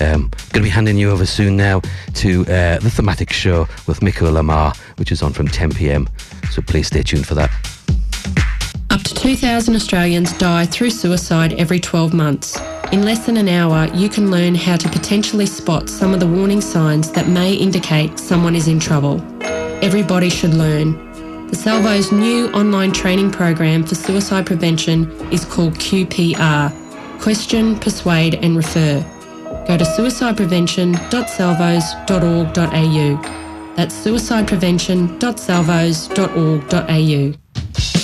Um, going to be handing you over soon now to uh, the thematic show with Miko Lamar, which is on from 10 pm. So please stay tuned for that. Up to 2,000 Australians die through suicide every 12 months. In less than an hour, you can learn how to potentially spot some of the warning signs that may indicate someone is in trouble. Everybody should learn. The Salvo's new online training program for suicide prevention is called QPR Question, Persuade and Refer. Go to suicideprevention.salvos.org.au. That's suicideprevention.salvos.org.au.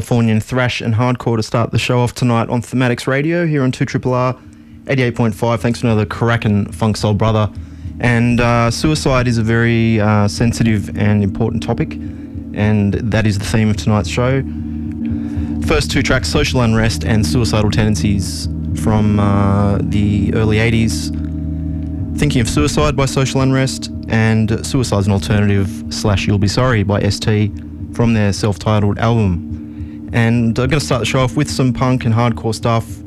Californian thrash and hardcore to start the show off tonight on Thematics Radio here on 2 R 88.5. Thanks to another Kraken Funk Soul Brother. And uh, suicide is a very uh, sensitive and important topic, and that is the theme of tonight's show. First two tracks Social Unrest and Suicidal Tendencies from uh, the early 80s. Thinking of Suicide by Social Unrest and Suicide's an Alternative slash You'll Be Sorry by ST from their self titled album. And I'm going to start the show off with some punk and hardcore stuff.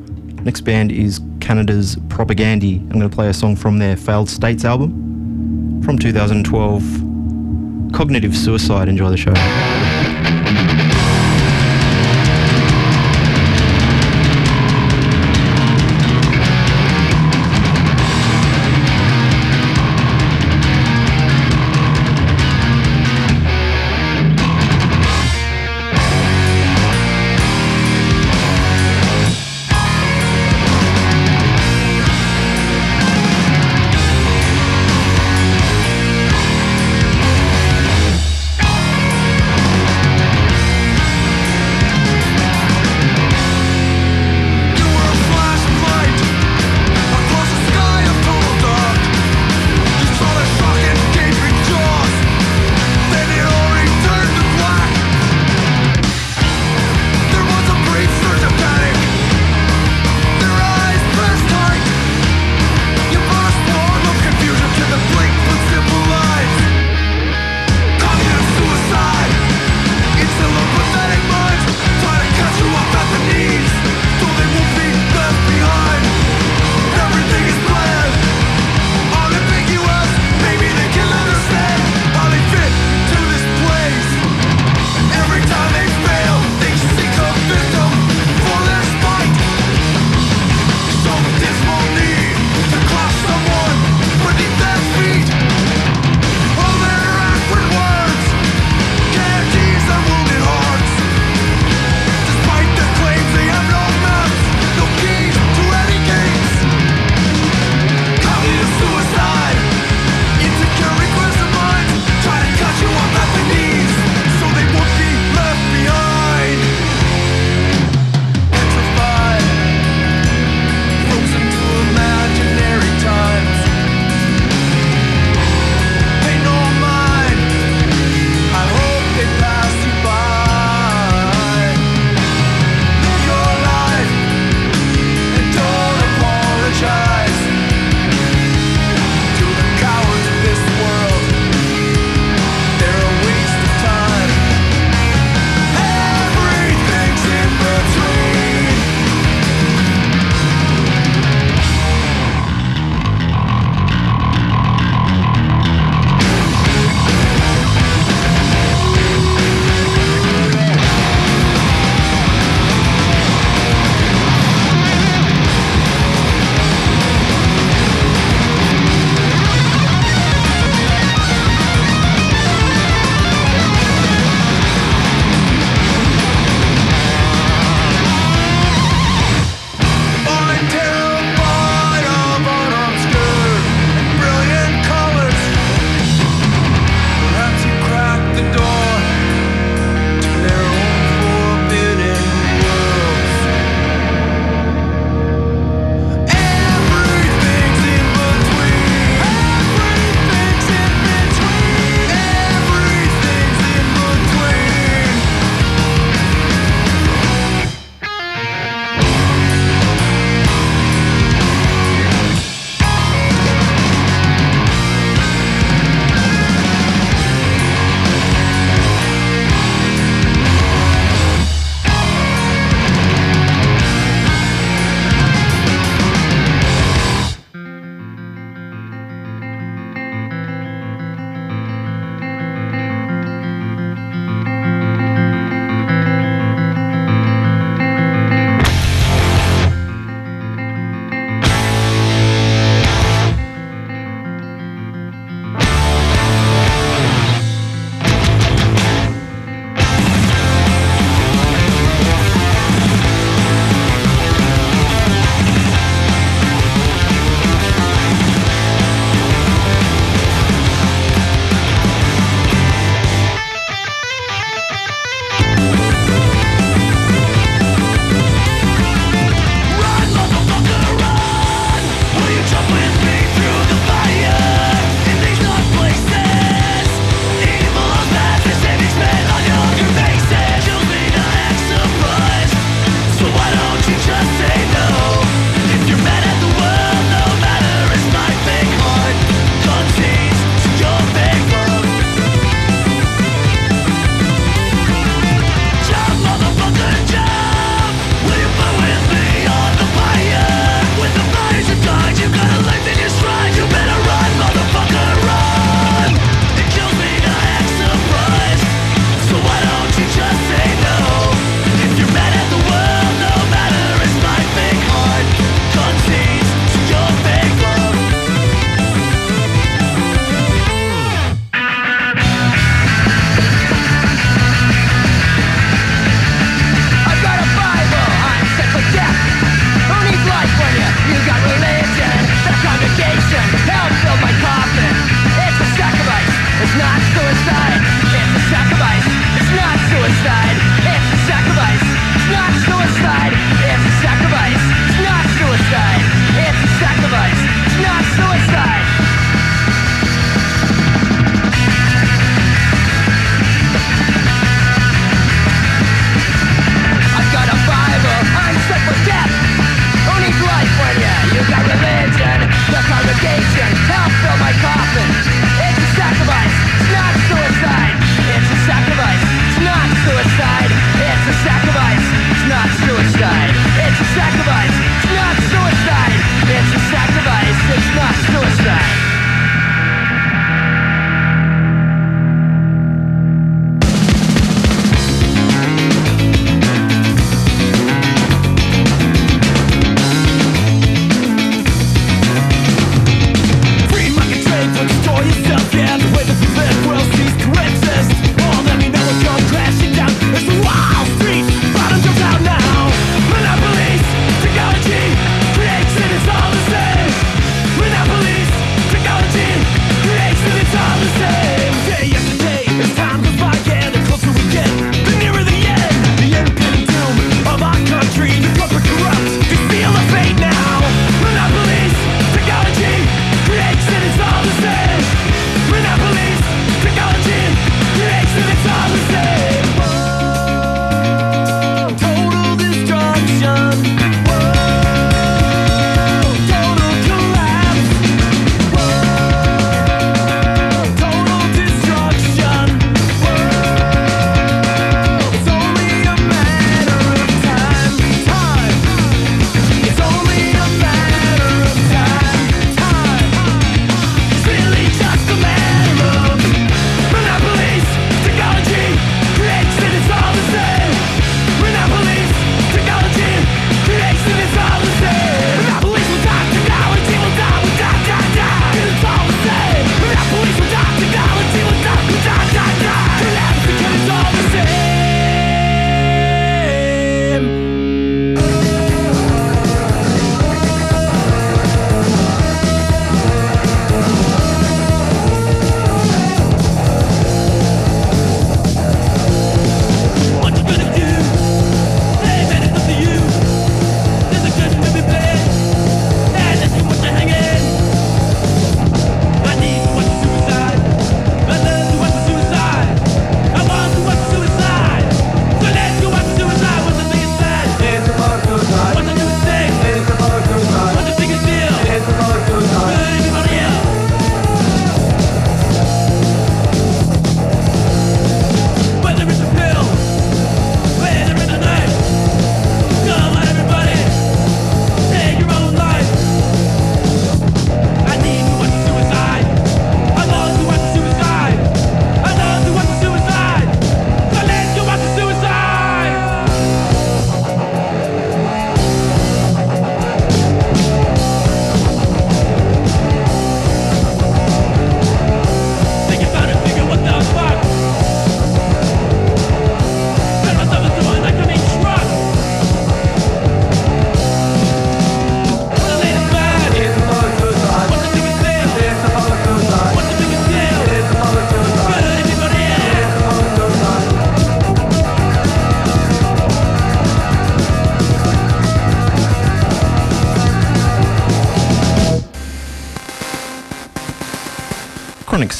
Next band is Canada's Propagandhi. I'm going to play a song from their Failed States album from 2012, Cognitive Suicide. Enjoy the show.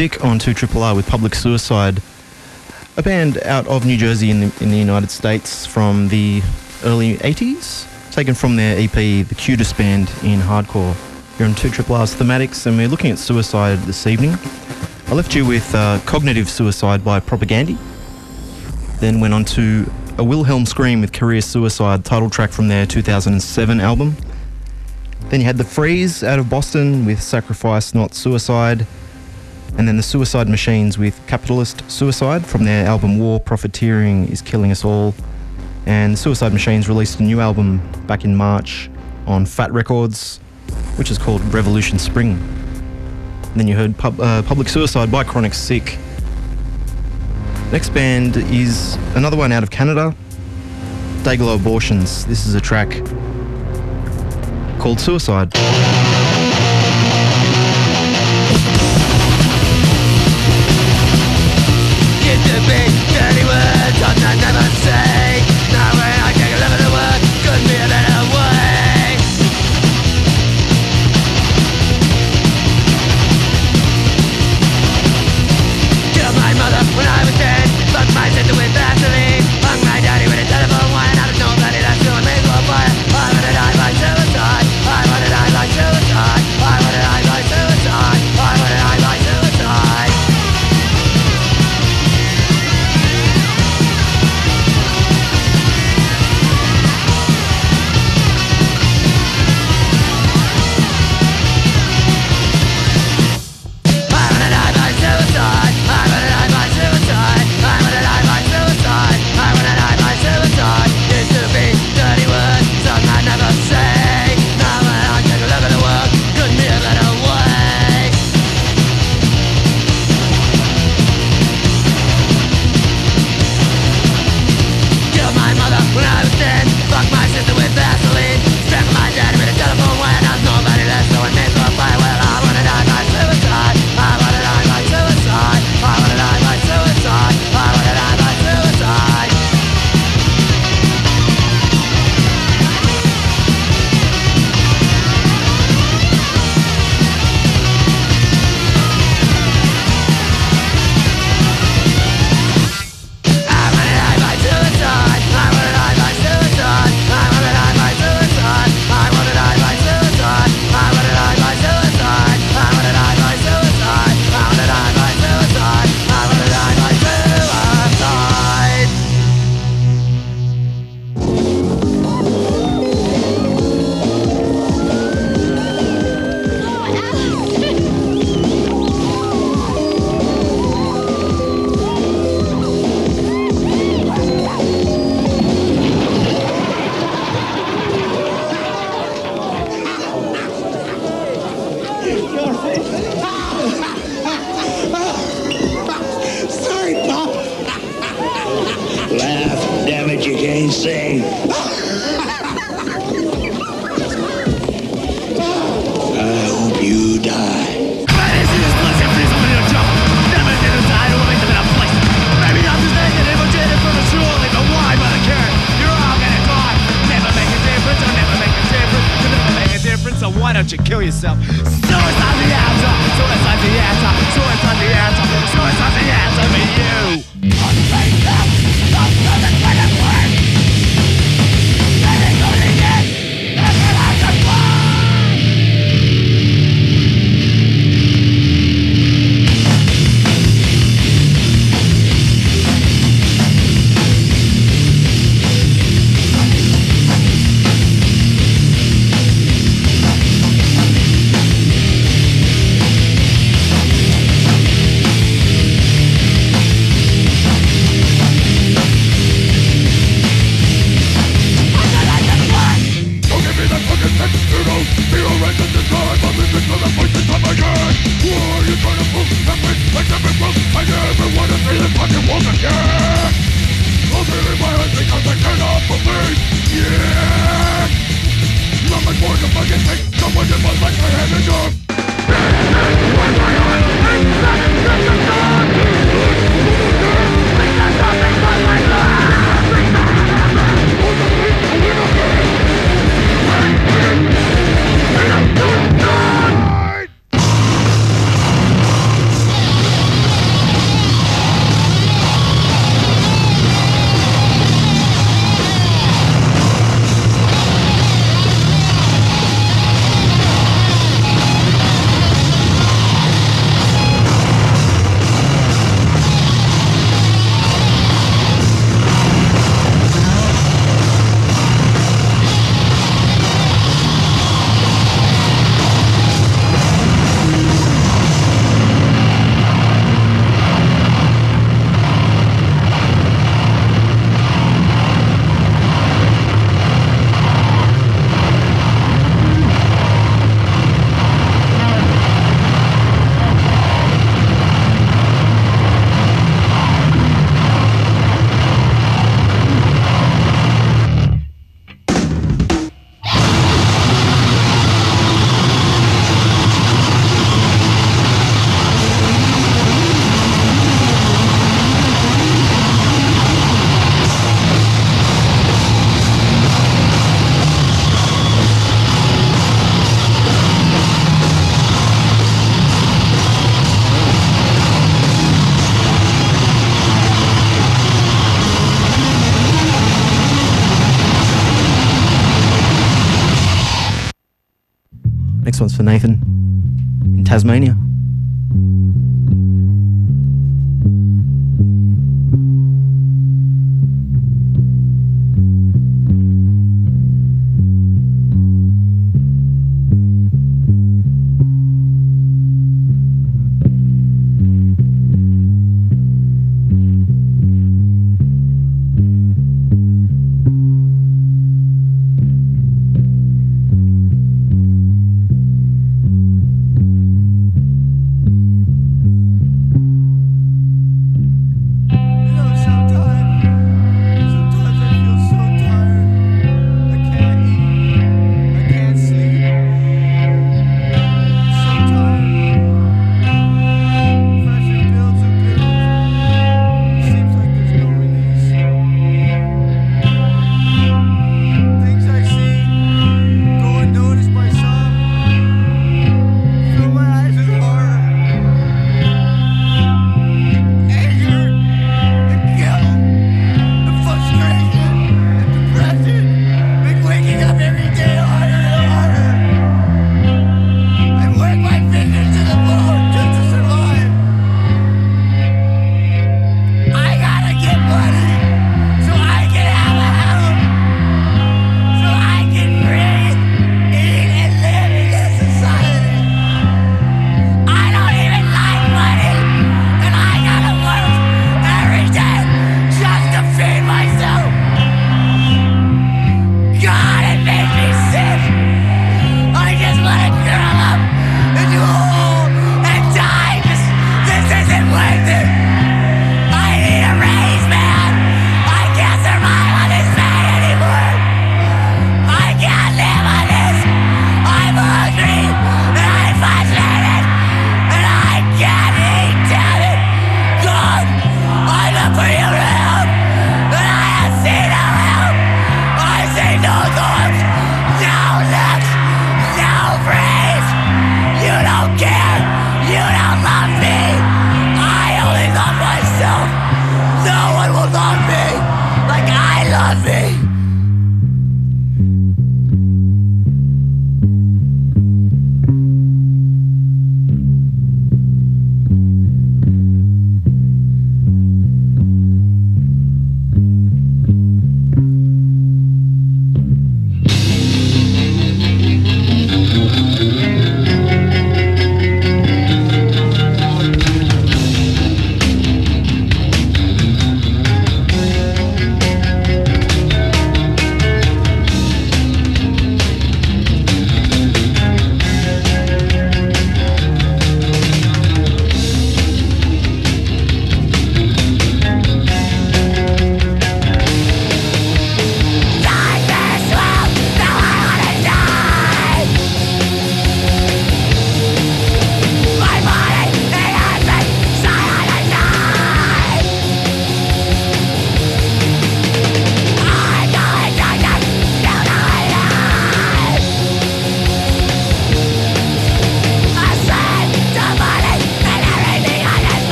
Sick on 2 Triple R with Public Suicide, a band out of New Jersey in the, in the United States from the early 80s, taken from their EP, The Cutest Band in Hardcore. You're on 2 Triple R's Thematics, and we're looking at suicide this evening. I left you with uh, Cognitive Suicide by Propagandhi, then went on to a Wilhelm Scream with Career Suicide, title track from their 2007 album. Then you had The Freeze out of Boston with Sacrifice Not Suicide. And then The Suicide Machines with Capitalist Suicide from their album War Profiteering is Killing Us All. And the Suicide Machines released a new album back in March on Fat Records, which is called Revolution Spring. And then you heard Pub- uh, Public Suicide by Chronic Sick. Next band is another one out of Canada, Dayglo Abortions. This is a track called Suicide.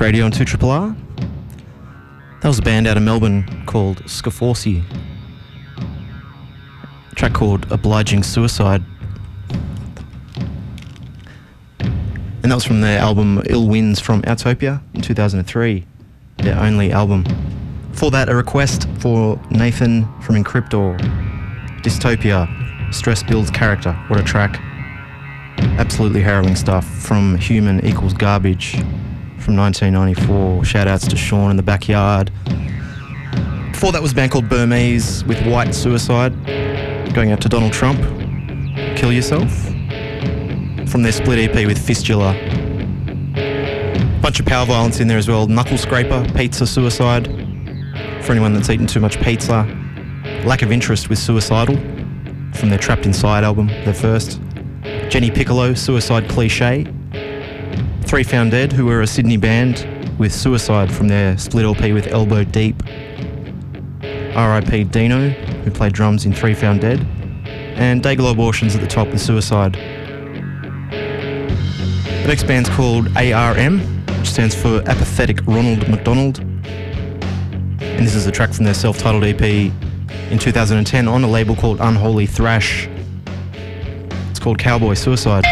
Radio on 2 Triple R. That was a band out of Melbourne called Schifosi. A track called Obliging Suicide. And that was from their album Ill Winds from Autopia in 2003, their only album. For that, a request for Nathan from Encryptor. Dystopia. Stress builds character. What a track. Absolutely harrowing stuff from Human Equals Garbage from 1994. Shout outs to Sean in the backyard. Before that was a band called Burmese with White Suicide. Going out to Donald Trump. Kill Yourself. From their split EP with Fistula. Bunch of power violence in there as well. Knuckle Scraper, Pizza Suicide. For anyone that's eaten too much pizza. Lack of interest with Suicidal from their Trapped Inside album, their first. Jenny Piccolo, Suicide Cliche. Three Found Dead, who were a Sydney band with Suicide from their split LP with Elbow Deep. R.I.P. Dino, who played drums in Three Found Dead. And Dayglo Abortions at the top with Suicide. The next band's called ARM, which stands for Apathetic Ronald McDonald. And this is a track from their self titled EP in 2010 on a label called Unholy Thrash. It's called Cowboy Suicide.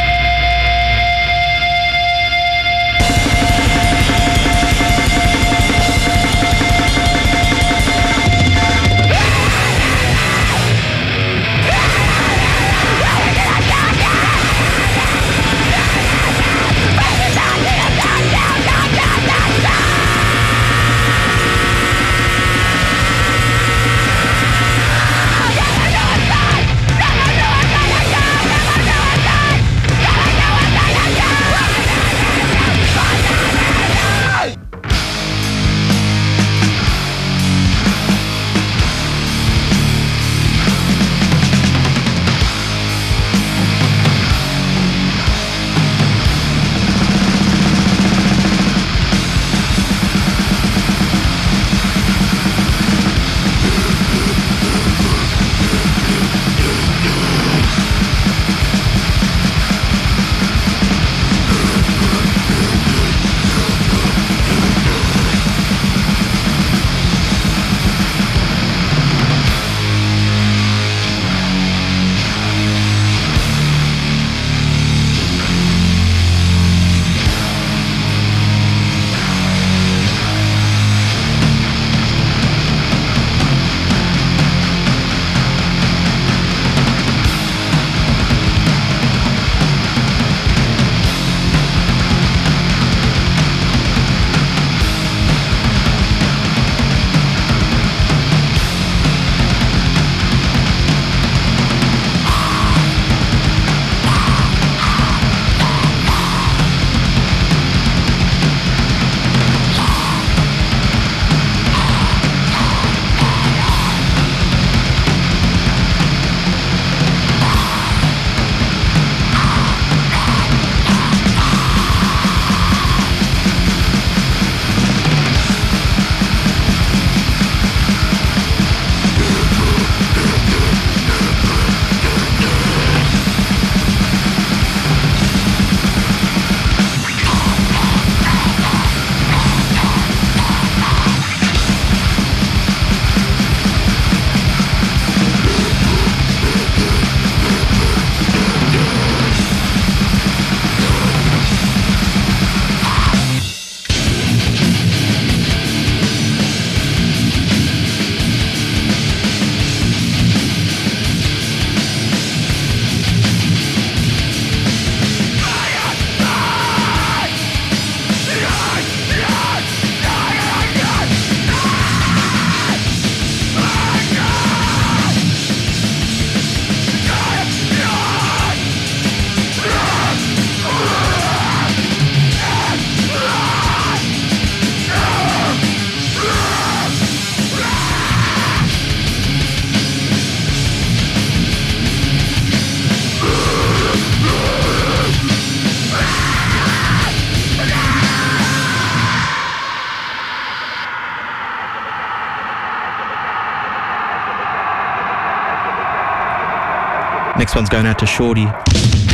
One's going out to Shorty.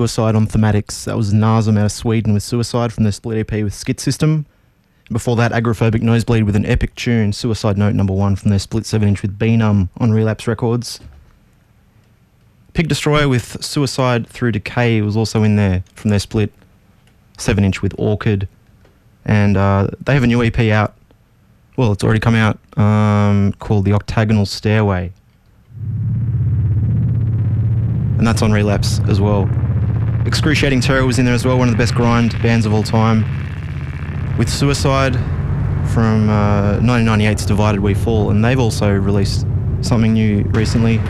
Suicide on Thematics. That was Nasum out of Sweden with Suicide from their split EP with Skit System. Before that, Agoraphobic Nosebleed with an epic tune, Suicide Note number one from their split 7 inch with Benümb on Relapse Records. Pig Destroyer with Suicide Through Decay was also in there from their split 7 inch with Orchid. And uh, they have a new EP out. Well, it's already come out um, called The Octagonal Stairway. And that's on Relapse as well. Excruciating Terror was in there as well, one of the best grind bands of all time. With Suicide from uh, 1998's Divided We Fall, and they've also released something new recently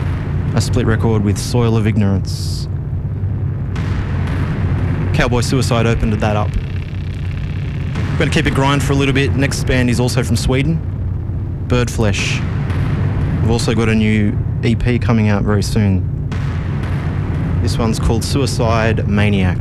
a split record with Soil of Ignorance. Cowboy Suicide opened that up. We're Going to keep it grind for a little bit. Next band is also from Sweden, Birdflesh. We've also got a new EP coming out very soon. This one's called Suicide Maniac.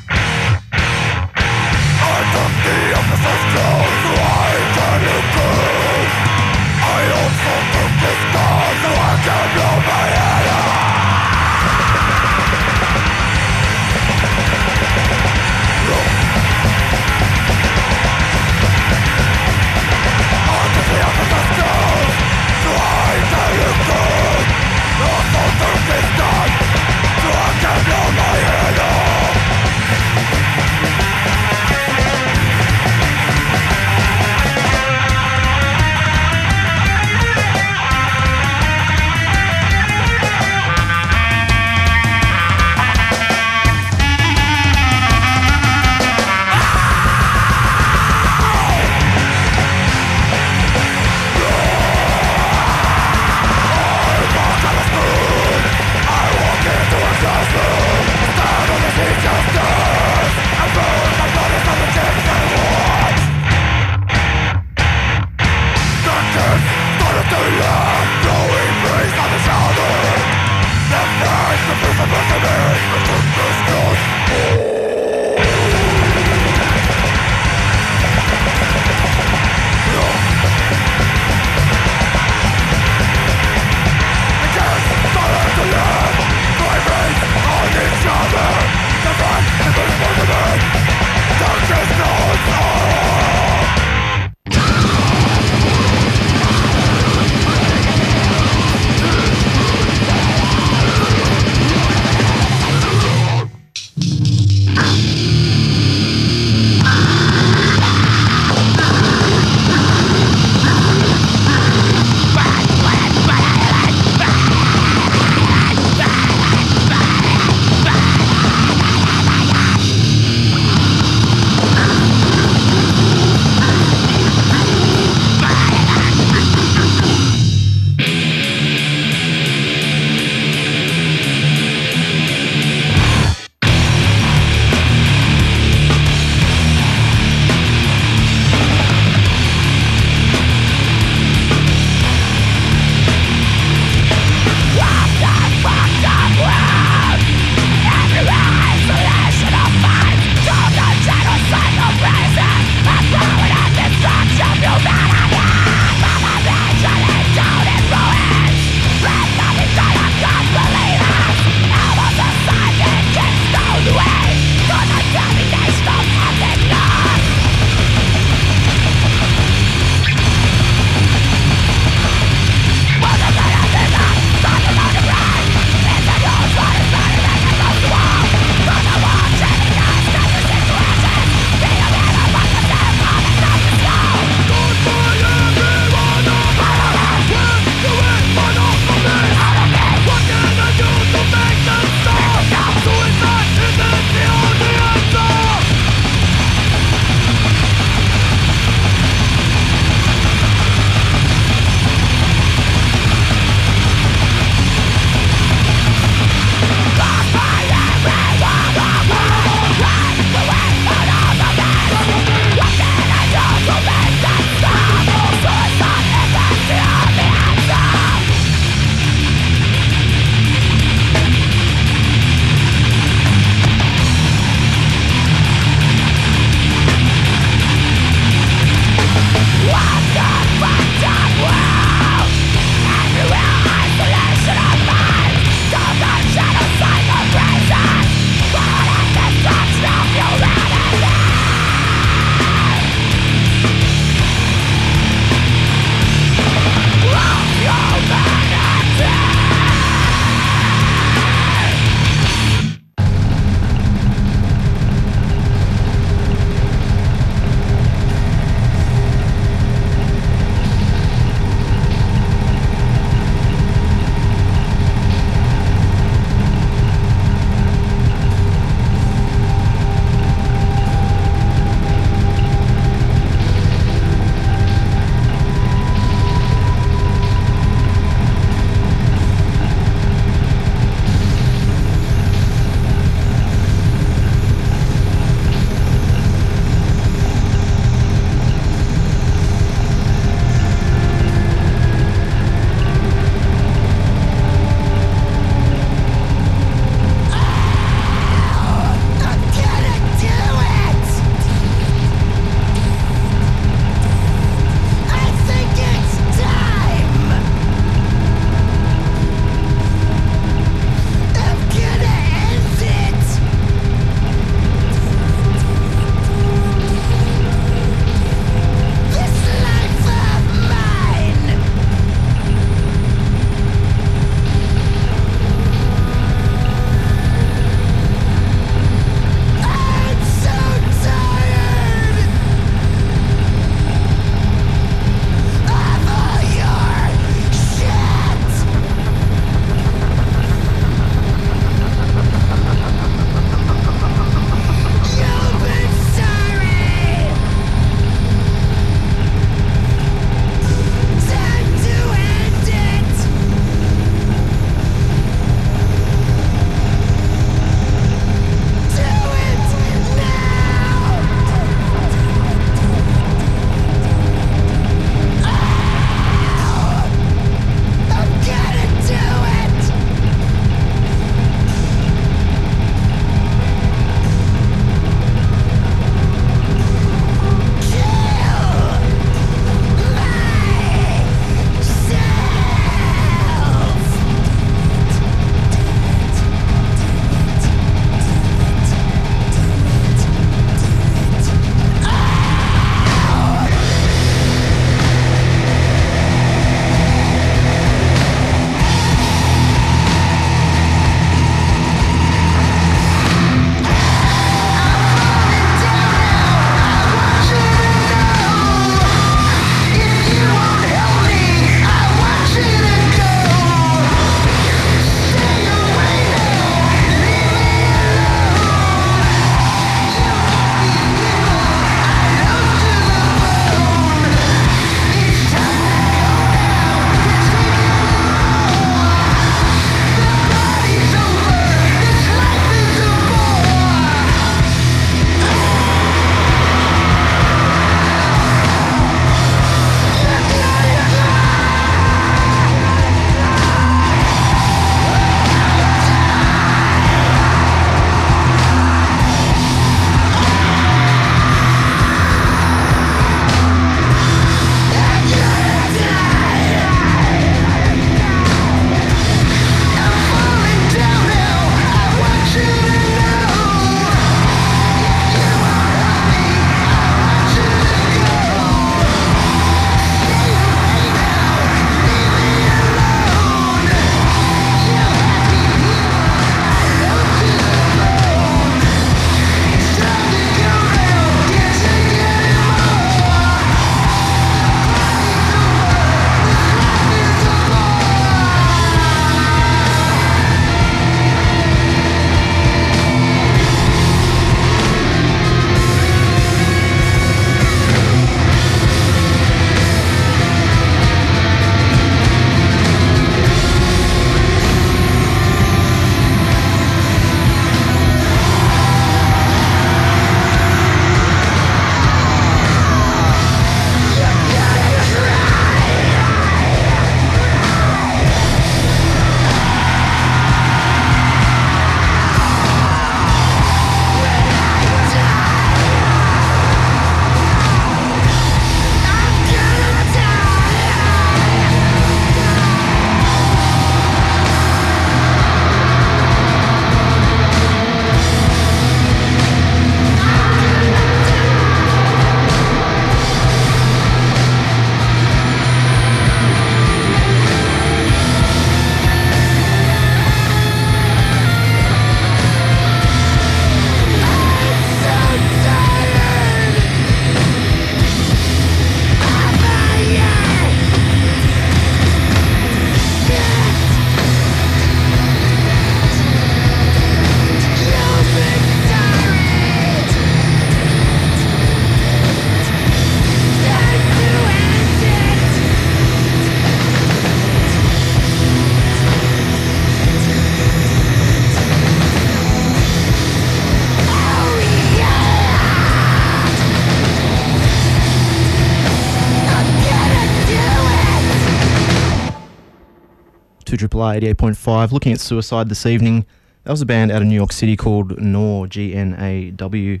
2 Triple R 88.5. Looking at Suicide this evening. That was a band out of New York City called Gnaw, G N A W.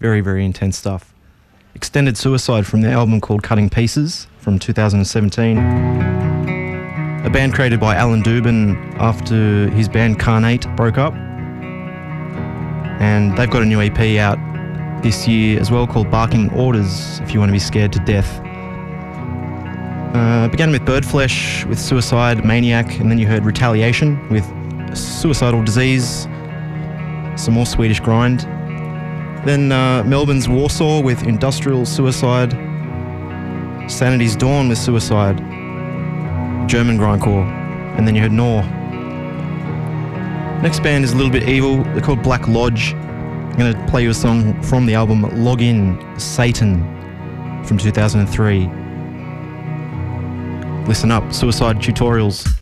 Very, very intense stuff. Extended Suicide from their album called Cutting Pieces from 2017. A band created by Alan Dubin after his band Khanate broke up. And they've got a new EP out this year as well called Barking Orders if you want to be scared to death. Uh, began with Birdflesh with Suicide Maniac, and then you heard Retaliation with Suicidal Disease, some more Swedish grind. Then uh, Melbourne's Warsore with Industrial Suicide, Sanity's Dawn with Suicide, German grindcore, and then you heard Gnaw. Next band is a little bit evil. They're called Black Lodge. I'm going to play you a song from the album Log In Satan from 2003. Listen up, suicide tutorials.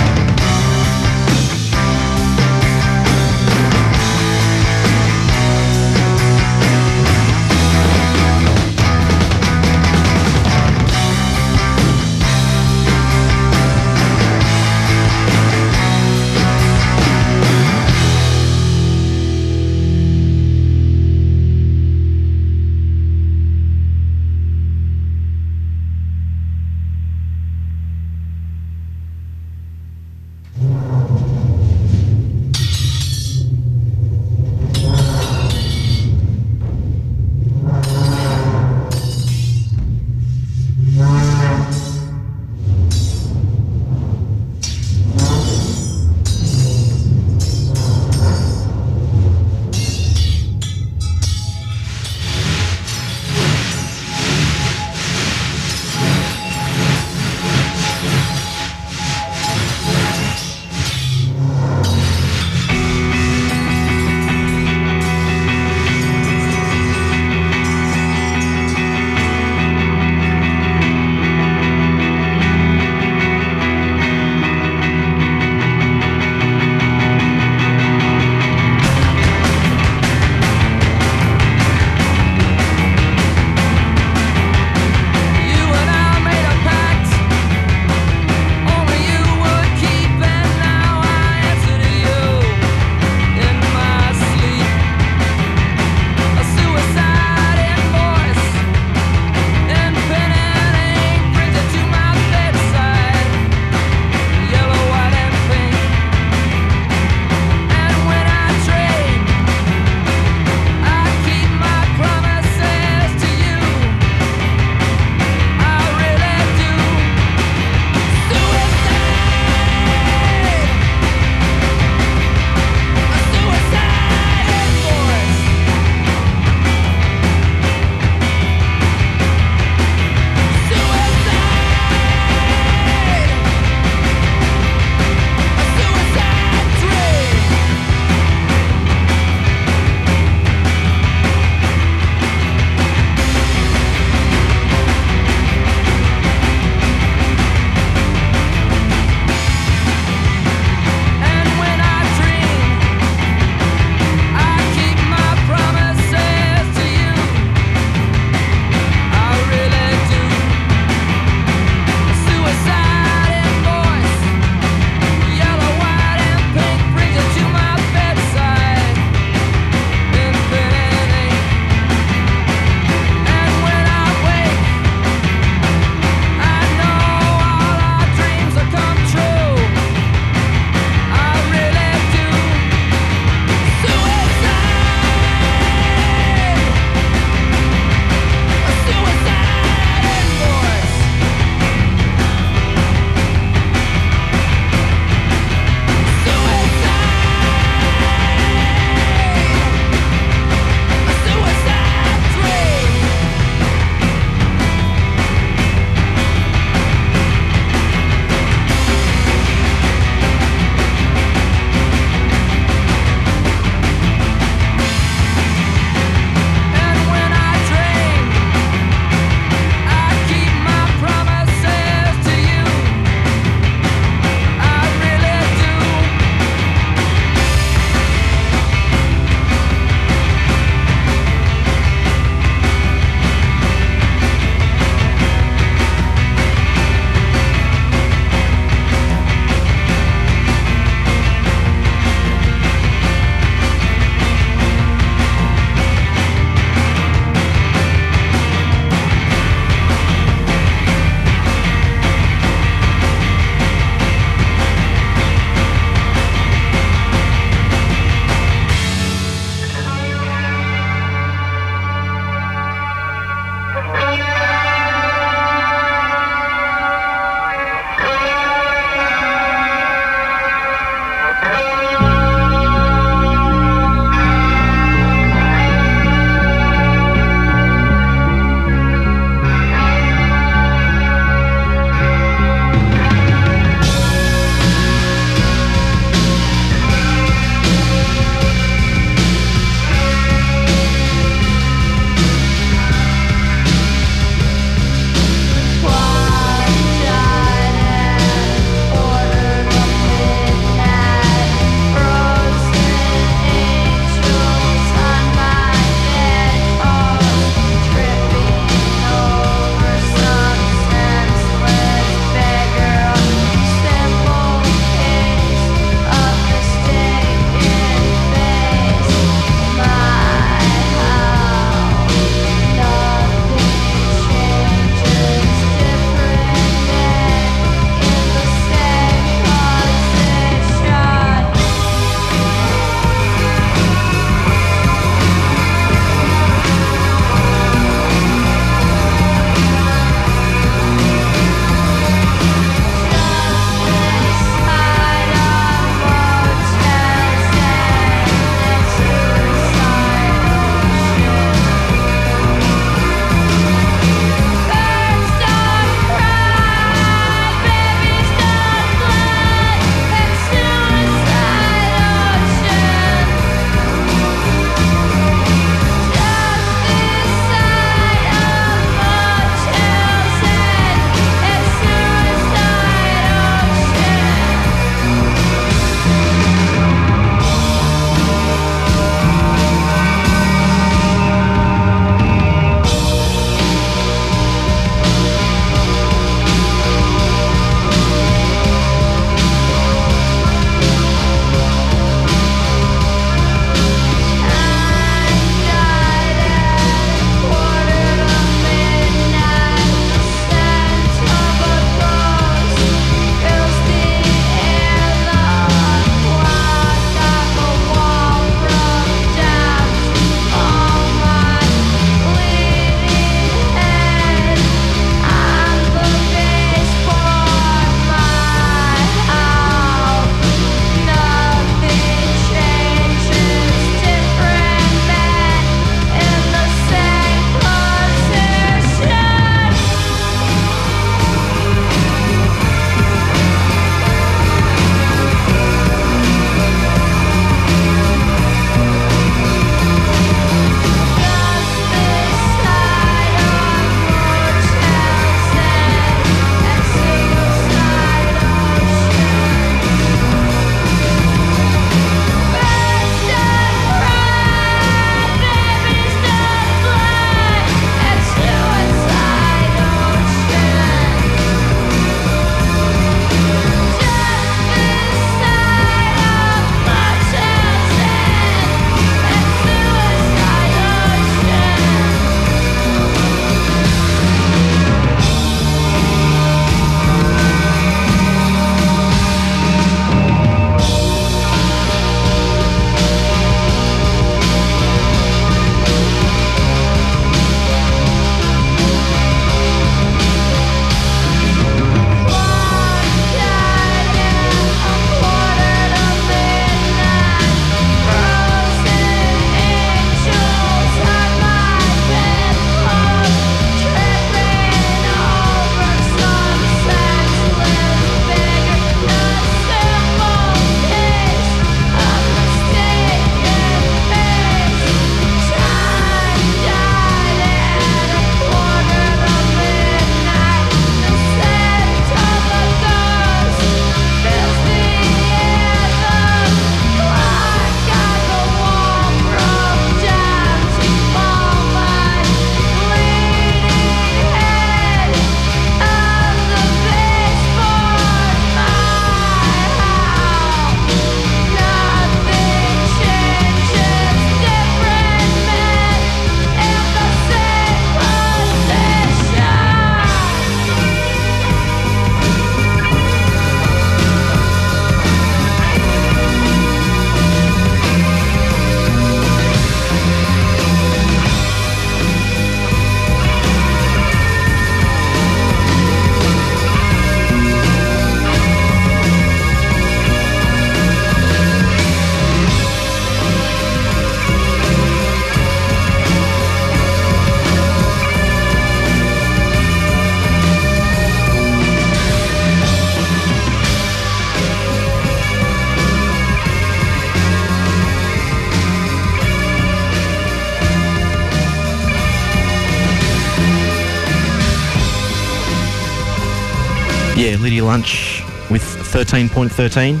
Lunch with 13.13,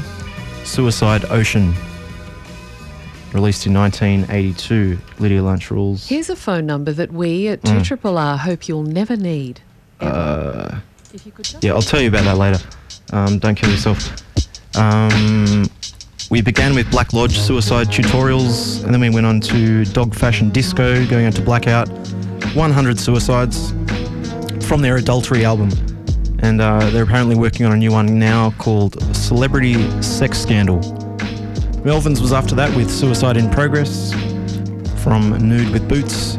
Suicide Ocean. Released in 1982, Lydia Lunch rules. Here's a phone number that we at Mm. 2RRR hope you'll never need. Uh, yeah, I'll tell you about that later. Um, don't kill yourself. Um, we began with Blacklodge suicide tutorials, and then we went on to Dog Fashion Disco, going on to Blackout, 100 suicides from their Adultery album. And uh, they're apparently working on a new one now called Celebrity Sex Scandal. Melvins was after that with Suicide in Progress from Nude with Boots.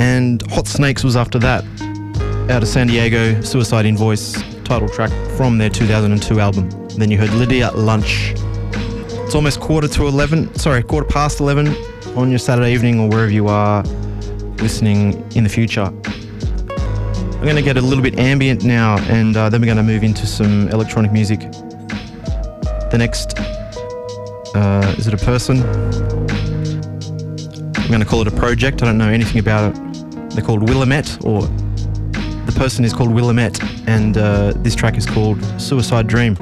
And Hot Snakes was after that, out of San Diego, Suicide Invoice, title track from their 2002 album. Then you heard Lydia Lunch. It's almost quarter to 11, sorry, quarter past 11 on your Saturday evening or wherever you are listening in the future. I'm going to get a little bit ambient now and uh, then we're going to move into some electronic music. The next, uh, is it a person? I'm going to call it a project. I don't know anything about it. They're called Willamette, or the person is called Willamette, and uh, this track is called Suicide Dream.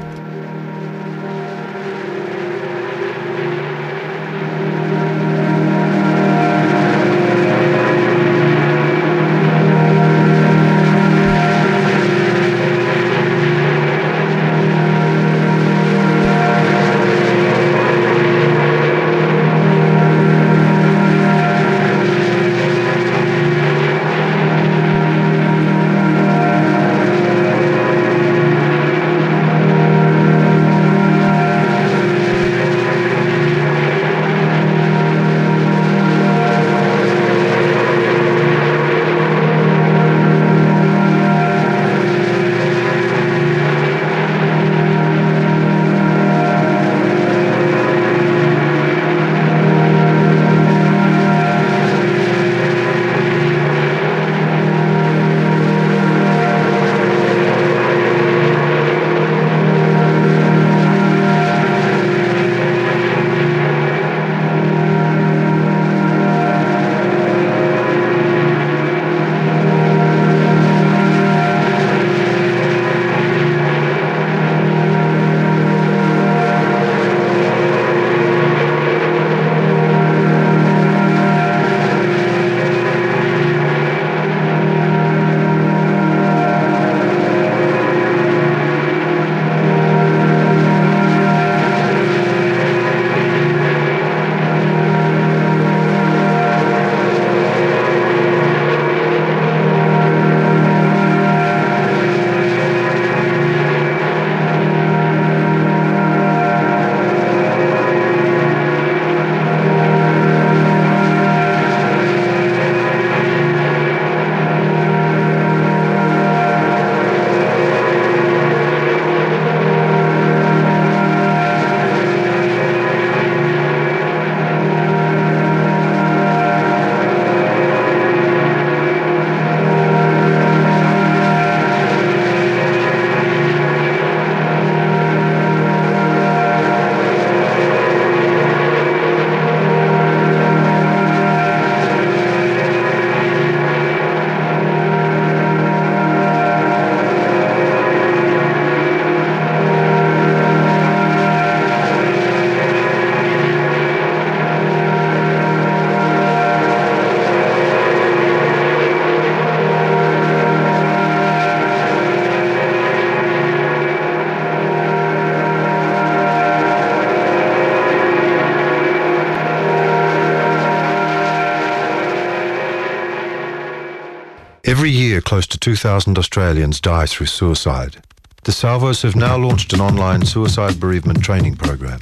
Every year, close to 2,000 Australians die through suicide. The Salvos have now launched an online suicide bereavement training program.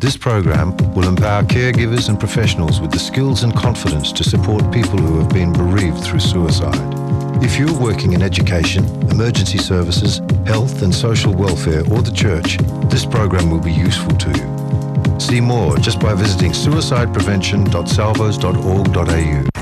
This program will empower caregivers and professionals with the skills and confidence to support people who have been bereaved through suicide. If you're working in education, emergency services, health and social welfare, or the church, this program will be useful to you. See more just by visiting suicideprevention.salvos.org.au.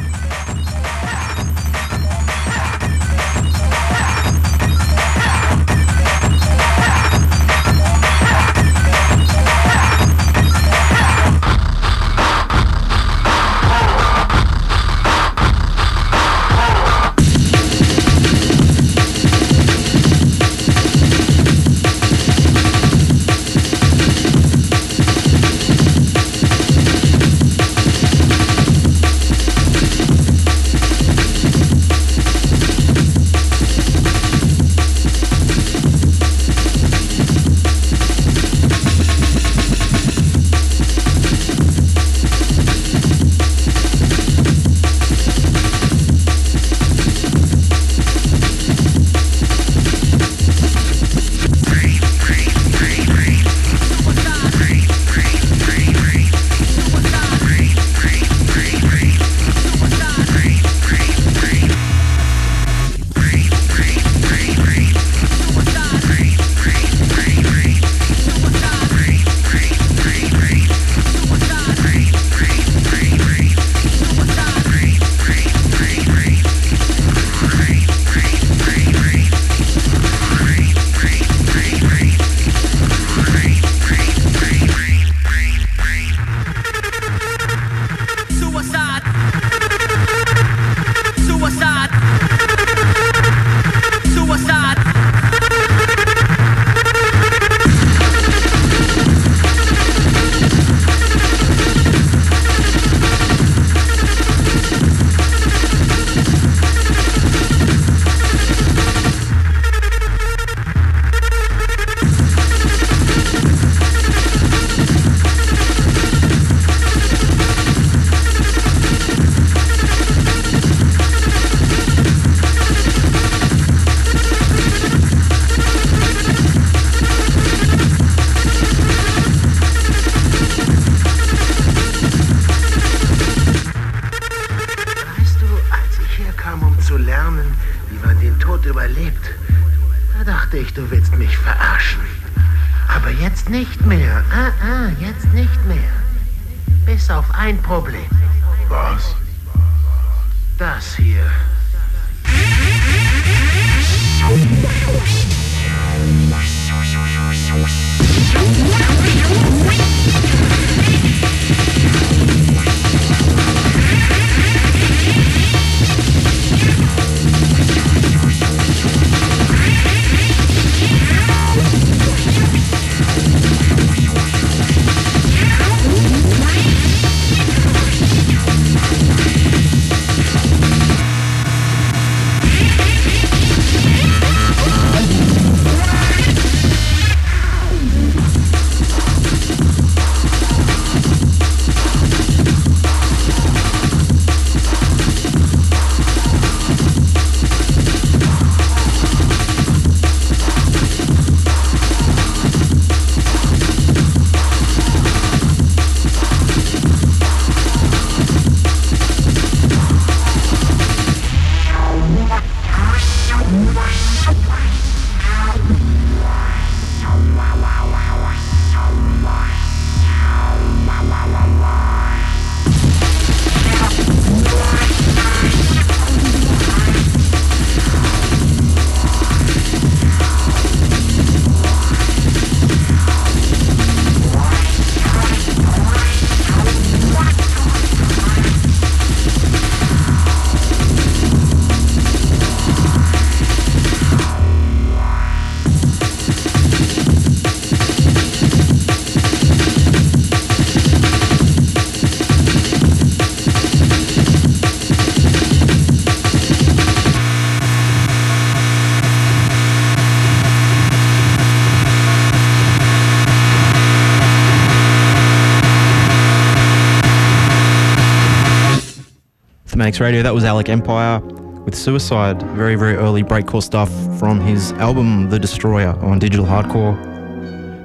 Radio. That was Alec Empire with Suicide. Very, very early breakcore stuff from his album The Destroyer on Digital Hardcore.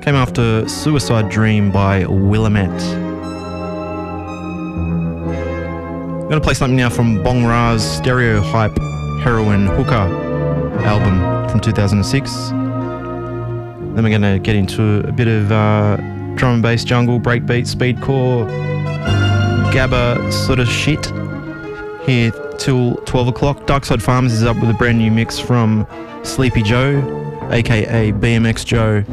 Came after Suicide Dream by Willamette. I'm going to play something now from Bong Ra's Stereo Hype Heroin Hooker album from 2006. Then we're going to get into a bit of uh, drum and bass, jungle, breakbeat, speedcore, gabba sort of shit here till 12 o'clock. Darkside Farmers is up with a brand new mix from Sleepy Joe, aka BMX Joe.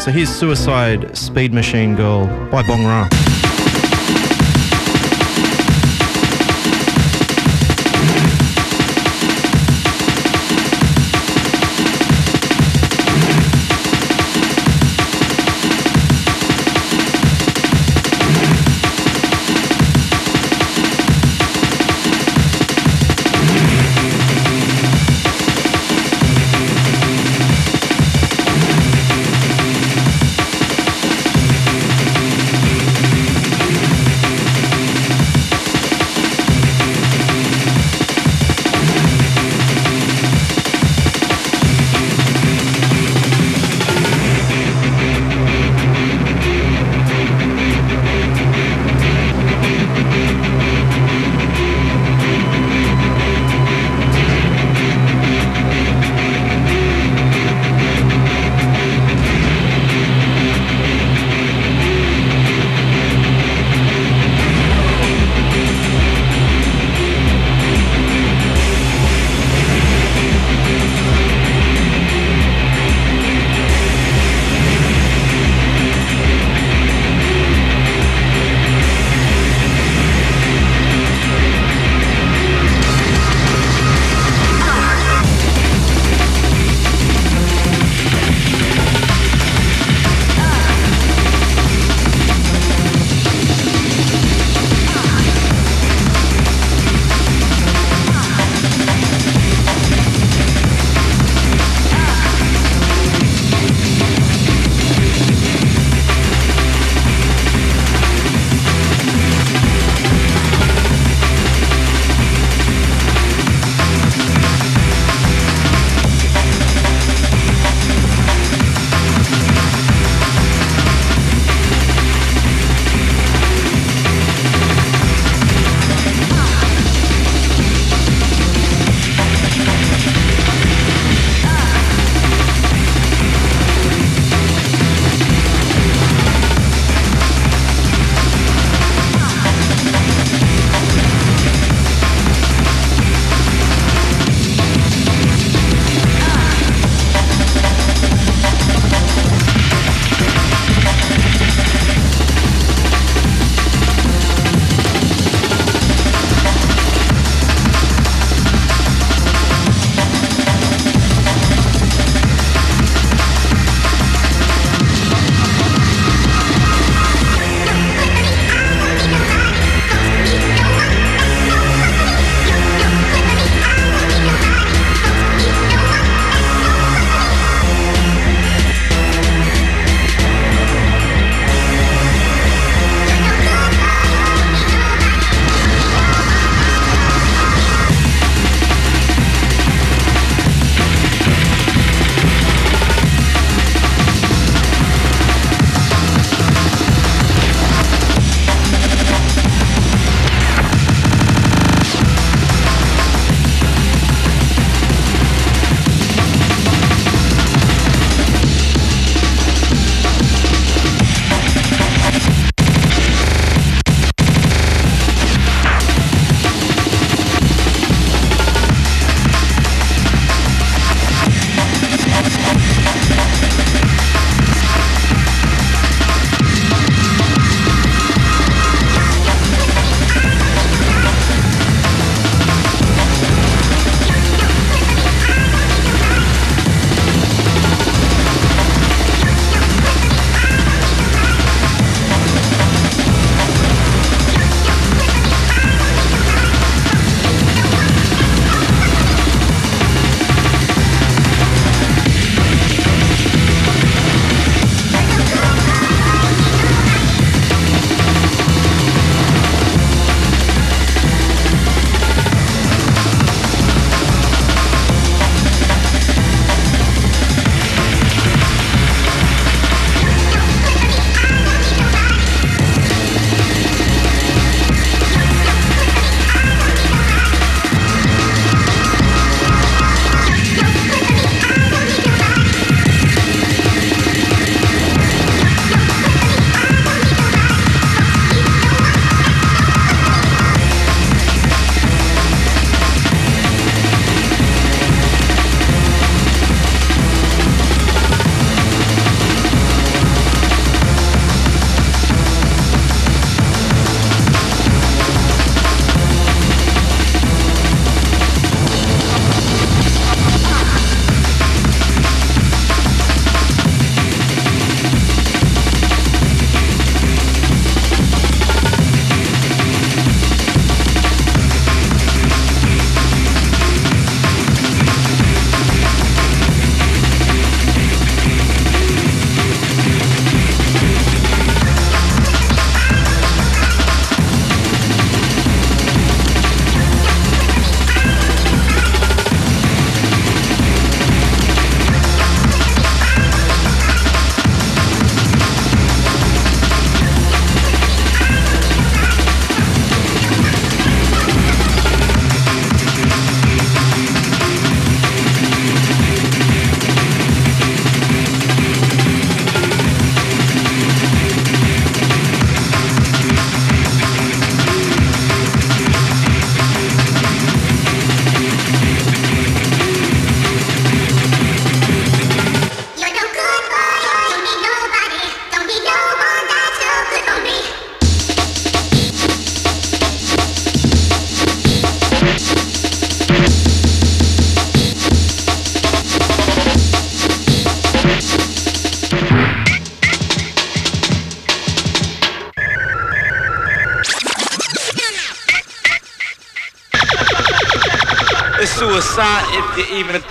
So here's Suicide Speed Machine Girl by Bong Ra.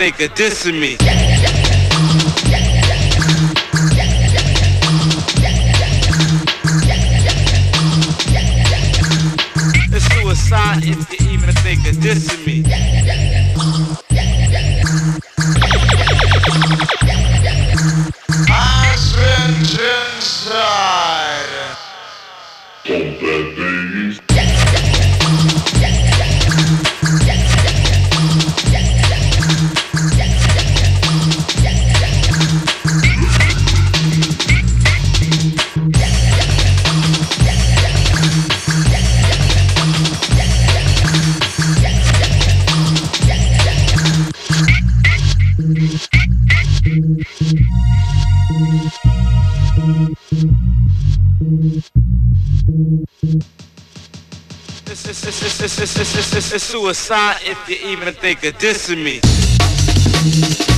nigga dissing me. It's suicide if you even think of dissing me. Ice inside. Don't let baby. It's, suicide if you even think of dissing me.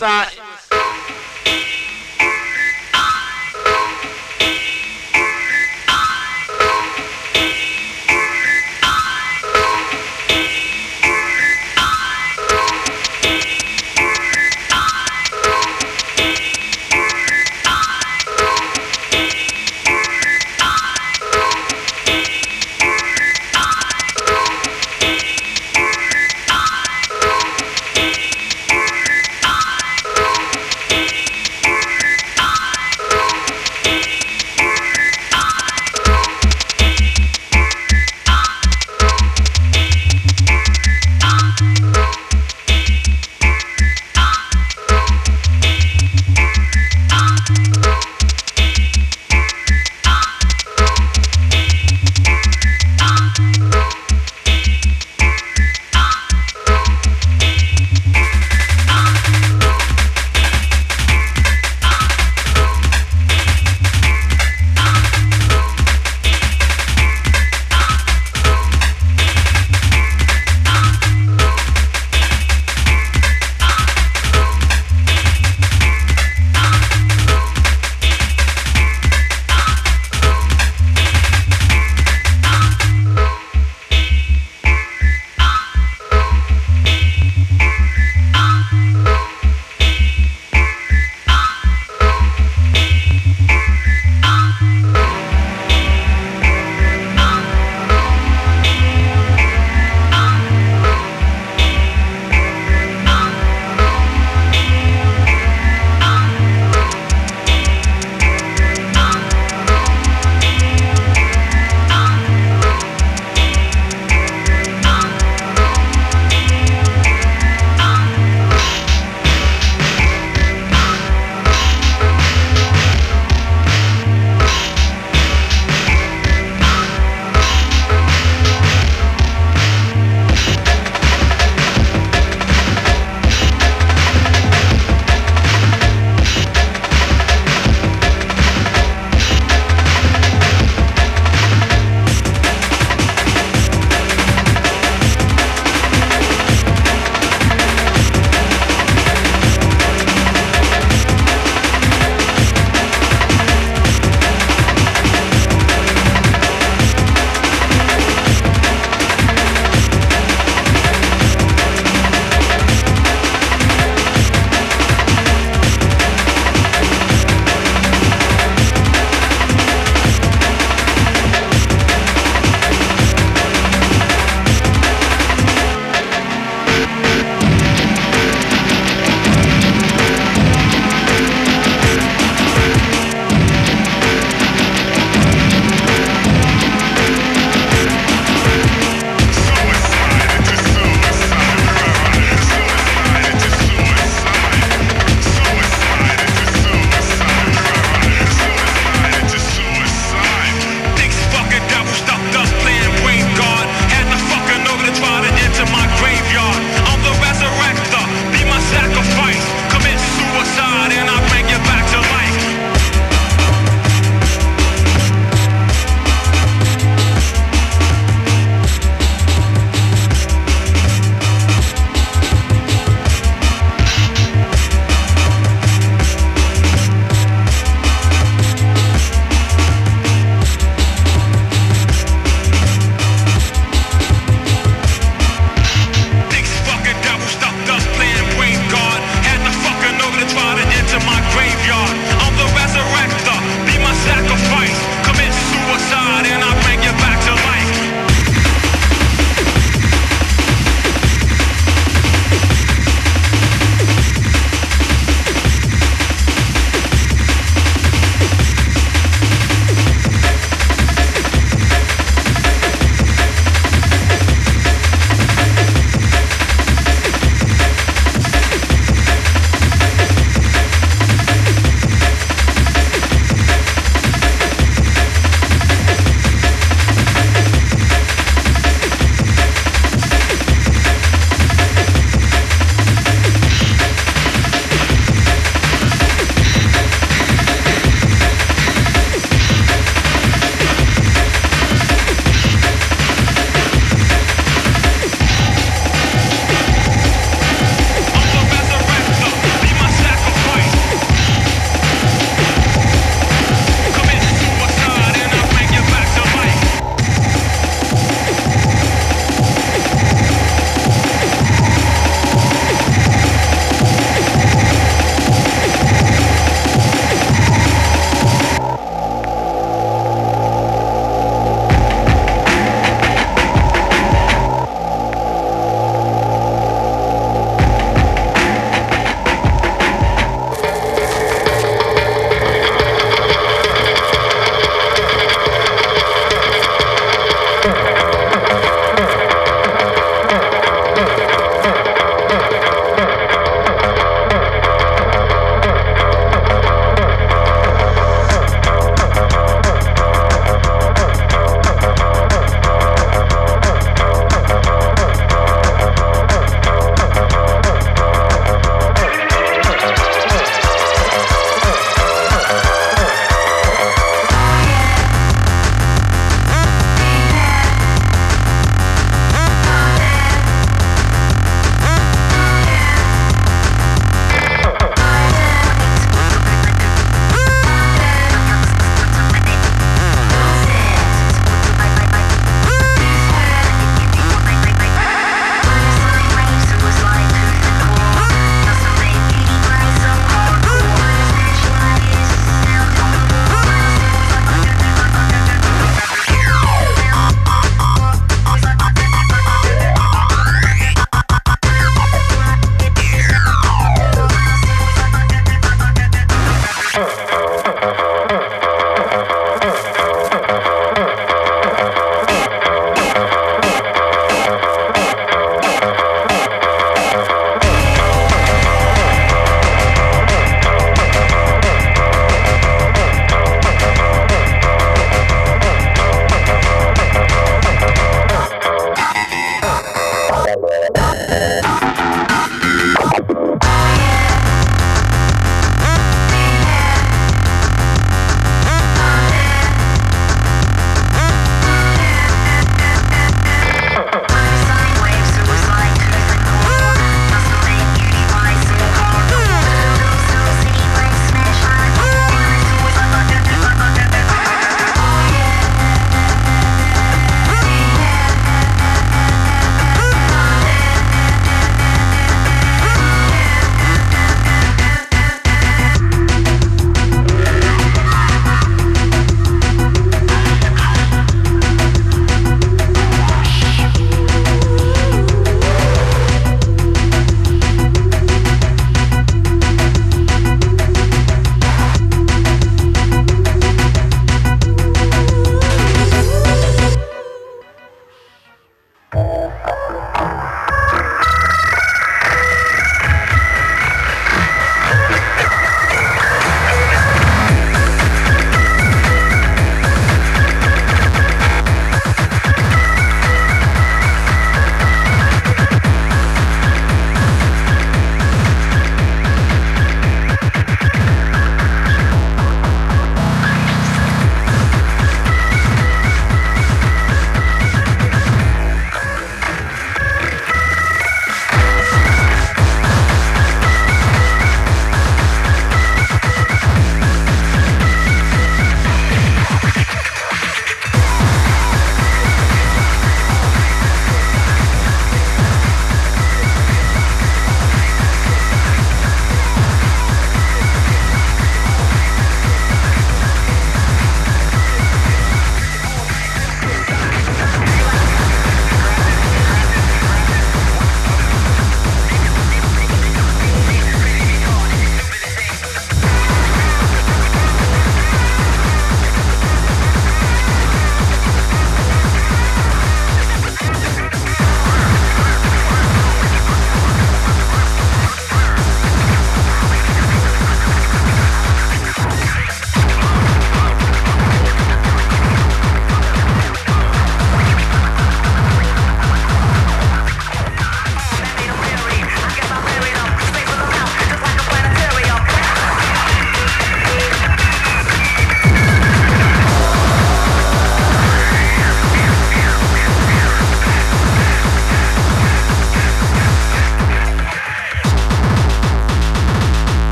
Asa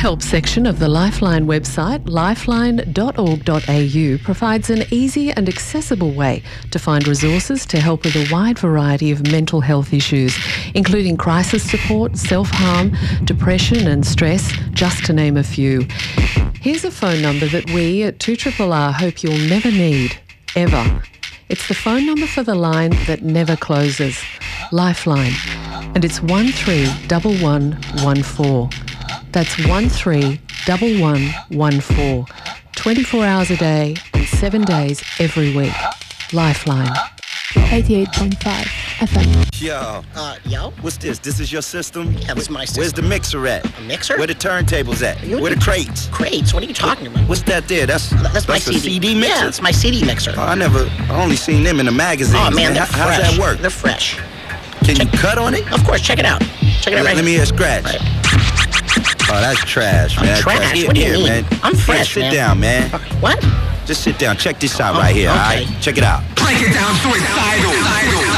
Help section of the Lifeline website, lifeline.org.au, provides an easy and accessible way to find resources to help with a wide variety of mental health issues, including crisis support, self harm, depression, and stress, just to name a few. Here's a phone number that we at 2RRR hope you'll never need, ever. It's the phone number for the line that never closes, Lifeline, and it's 131114. That's 131114. 24 hours a day and 7 days every week. Lifeline. 88.5 FM. Yo. Uh, yo? What's this? This is your system? Yeah, this is my system. Where's the mixer at? A mixer? Where the turntables at? You- Where the crates? Crates? What are you talking about? What's that there? That's That's my a CD. CD mixer. Yeah, it's my CD mixer. Oh, I never. I only seen them in the magazines. Oh man, they're How- fresh. how's that work? They're fresh. Can you cut on it? Of course, check it out. Check it out Let, right let me hear a scratch. Oh, that's trash, man. That's trash? Here, What do you here, mean? man. I'm Here, fresh, sit man. down, man. What? Just sit down. Check this out Oh, right here. All okay. right. Check it out. Break it down suicidal.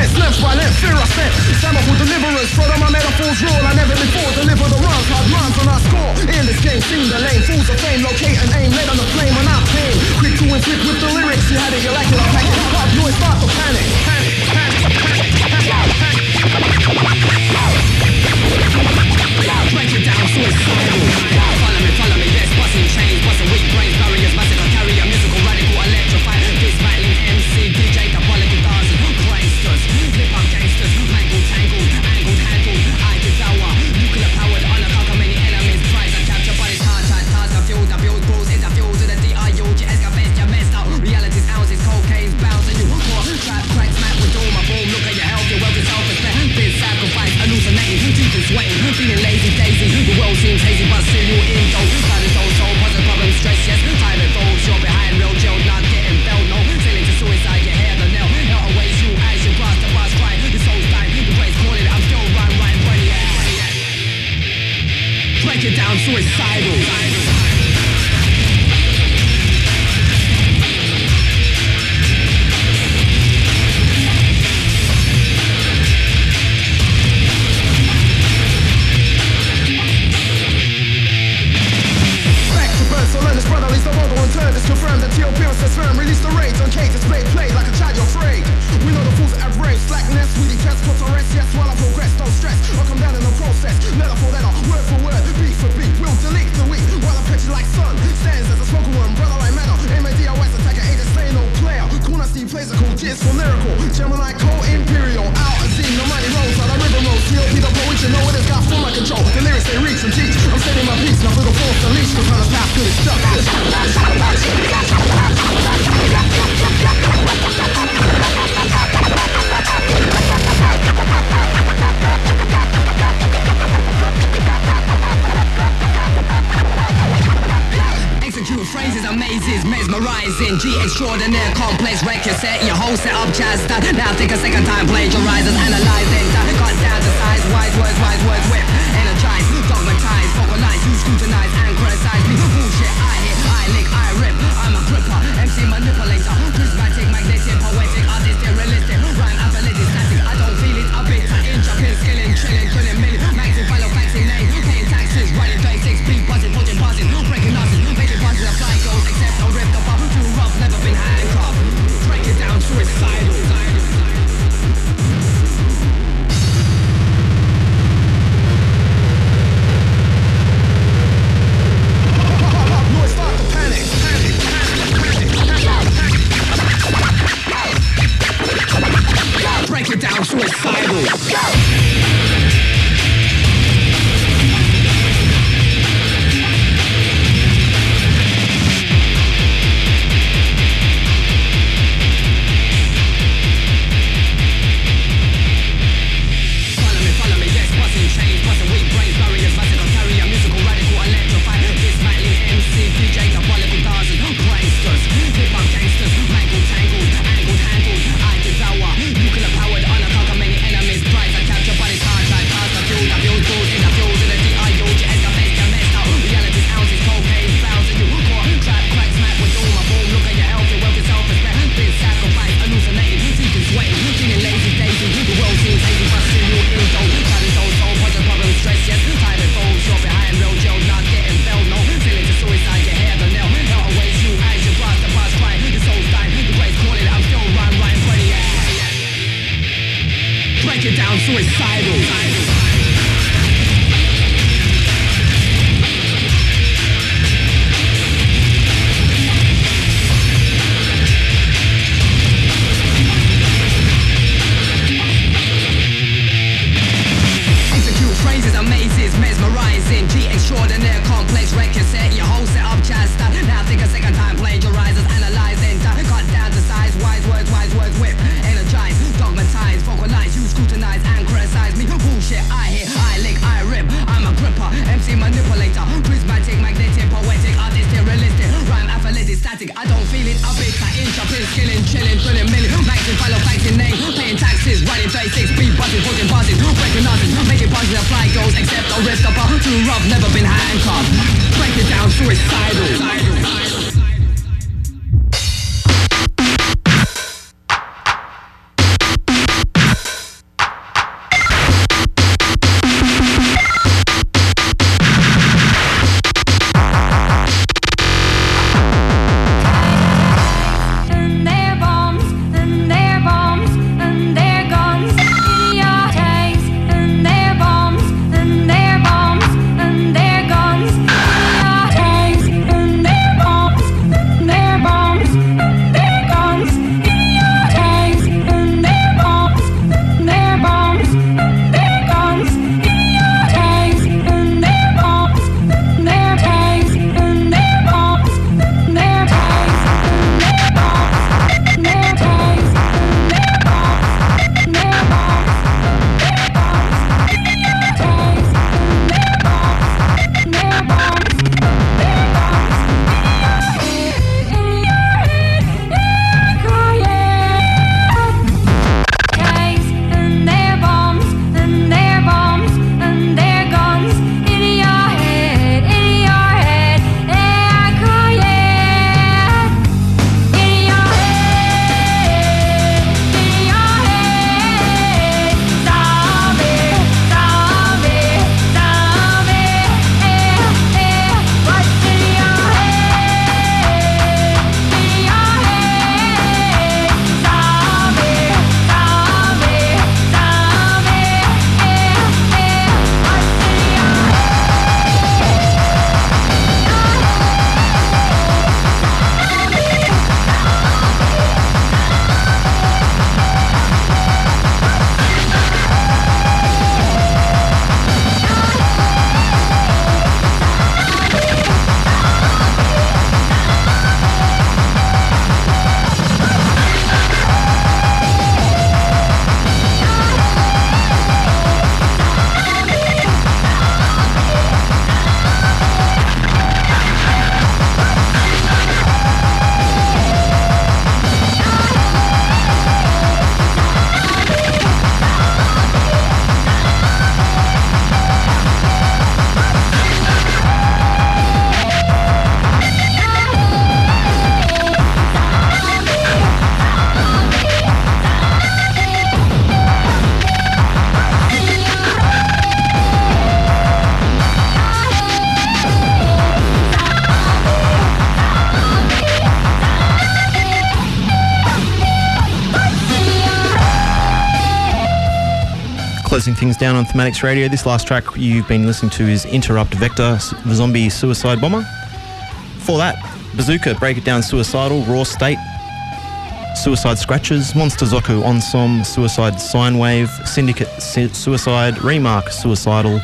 Commence, length by length, fear I set. Semaphore deliverance, throw my metaphors roll. I never before deliver the runs, hard runs on our score. In this game, seen the lane, fools of fame, locate and aim, late on the flame, and I'm pain. Quick to inflict with the lyrics, you had it, you like it, I pack it. Pop noise, start to panic. Panic, panic, Break it down suicidal. Follow me, follow me, yes, busting chains, busting weak brains, the it's play, play like a child you're afraid. We know the fools that have rage, slackness, we detest, put to rest. Yes, while I progress, don't stress, I'll come down in the process. Metaphor that are word for word, beat for beat, we'll delete the weak. While I pitch like sun, stands as a spoken word, brother like metal. M-A-D-O-S, attacker, just saying no player. Kuna Steve plays a cool, jizz for lyrical. Gemini, co-imperial, out a Z, no money rolls, on a river road. CLP the poet, you know it has got full of control. The lyrics they reach and teach. I'm setting my piece, now for the force unleashed, cause on the path to the stuff. Mesmerizing. G extraordinaire, complex record set. Your whole setup jazz style. Now take a second time, plagiarizers, analyzing. Cut down to size, wise words, wise words, whip. Energize, dogmatize, vocalize, you scrutinize and criticize closing things down on Thematics Radio. This last track you've been listening to is Interrupt Vector, the Zombie Suicide Bomber. For that, Bazooka, Break It Down Suicidal, Raw State, Suicide Scratches, Monster Zoku Onsomb, Suicide Sine Wave, Syndicate su- Suicide, Remarc Suicidal,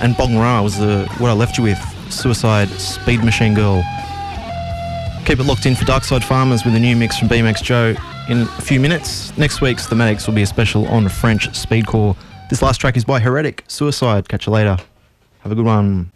and Bong Ra was the, what I left you with, Suicide Speed Machine Girl. Keep it locked in for Darkside Farmers with a new mix from BMX Joe in a few minutes. Next week's Thematics will be a special on French Speedcore. This last track is by Heretik, Suicide. Catch you later. Have a good one.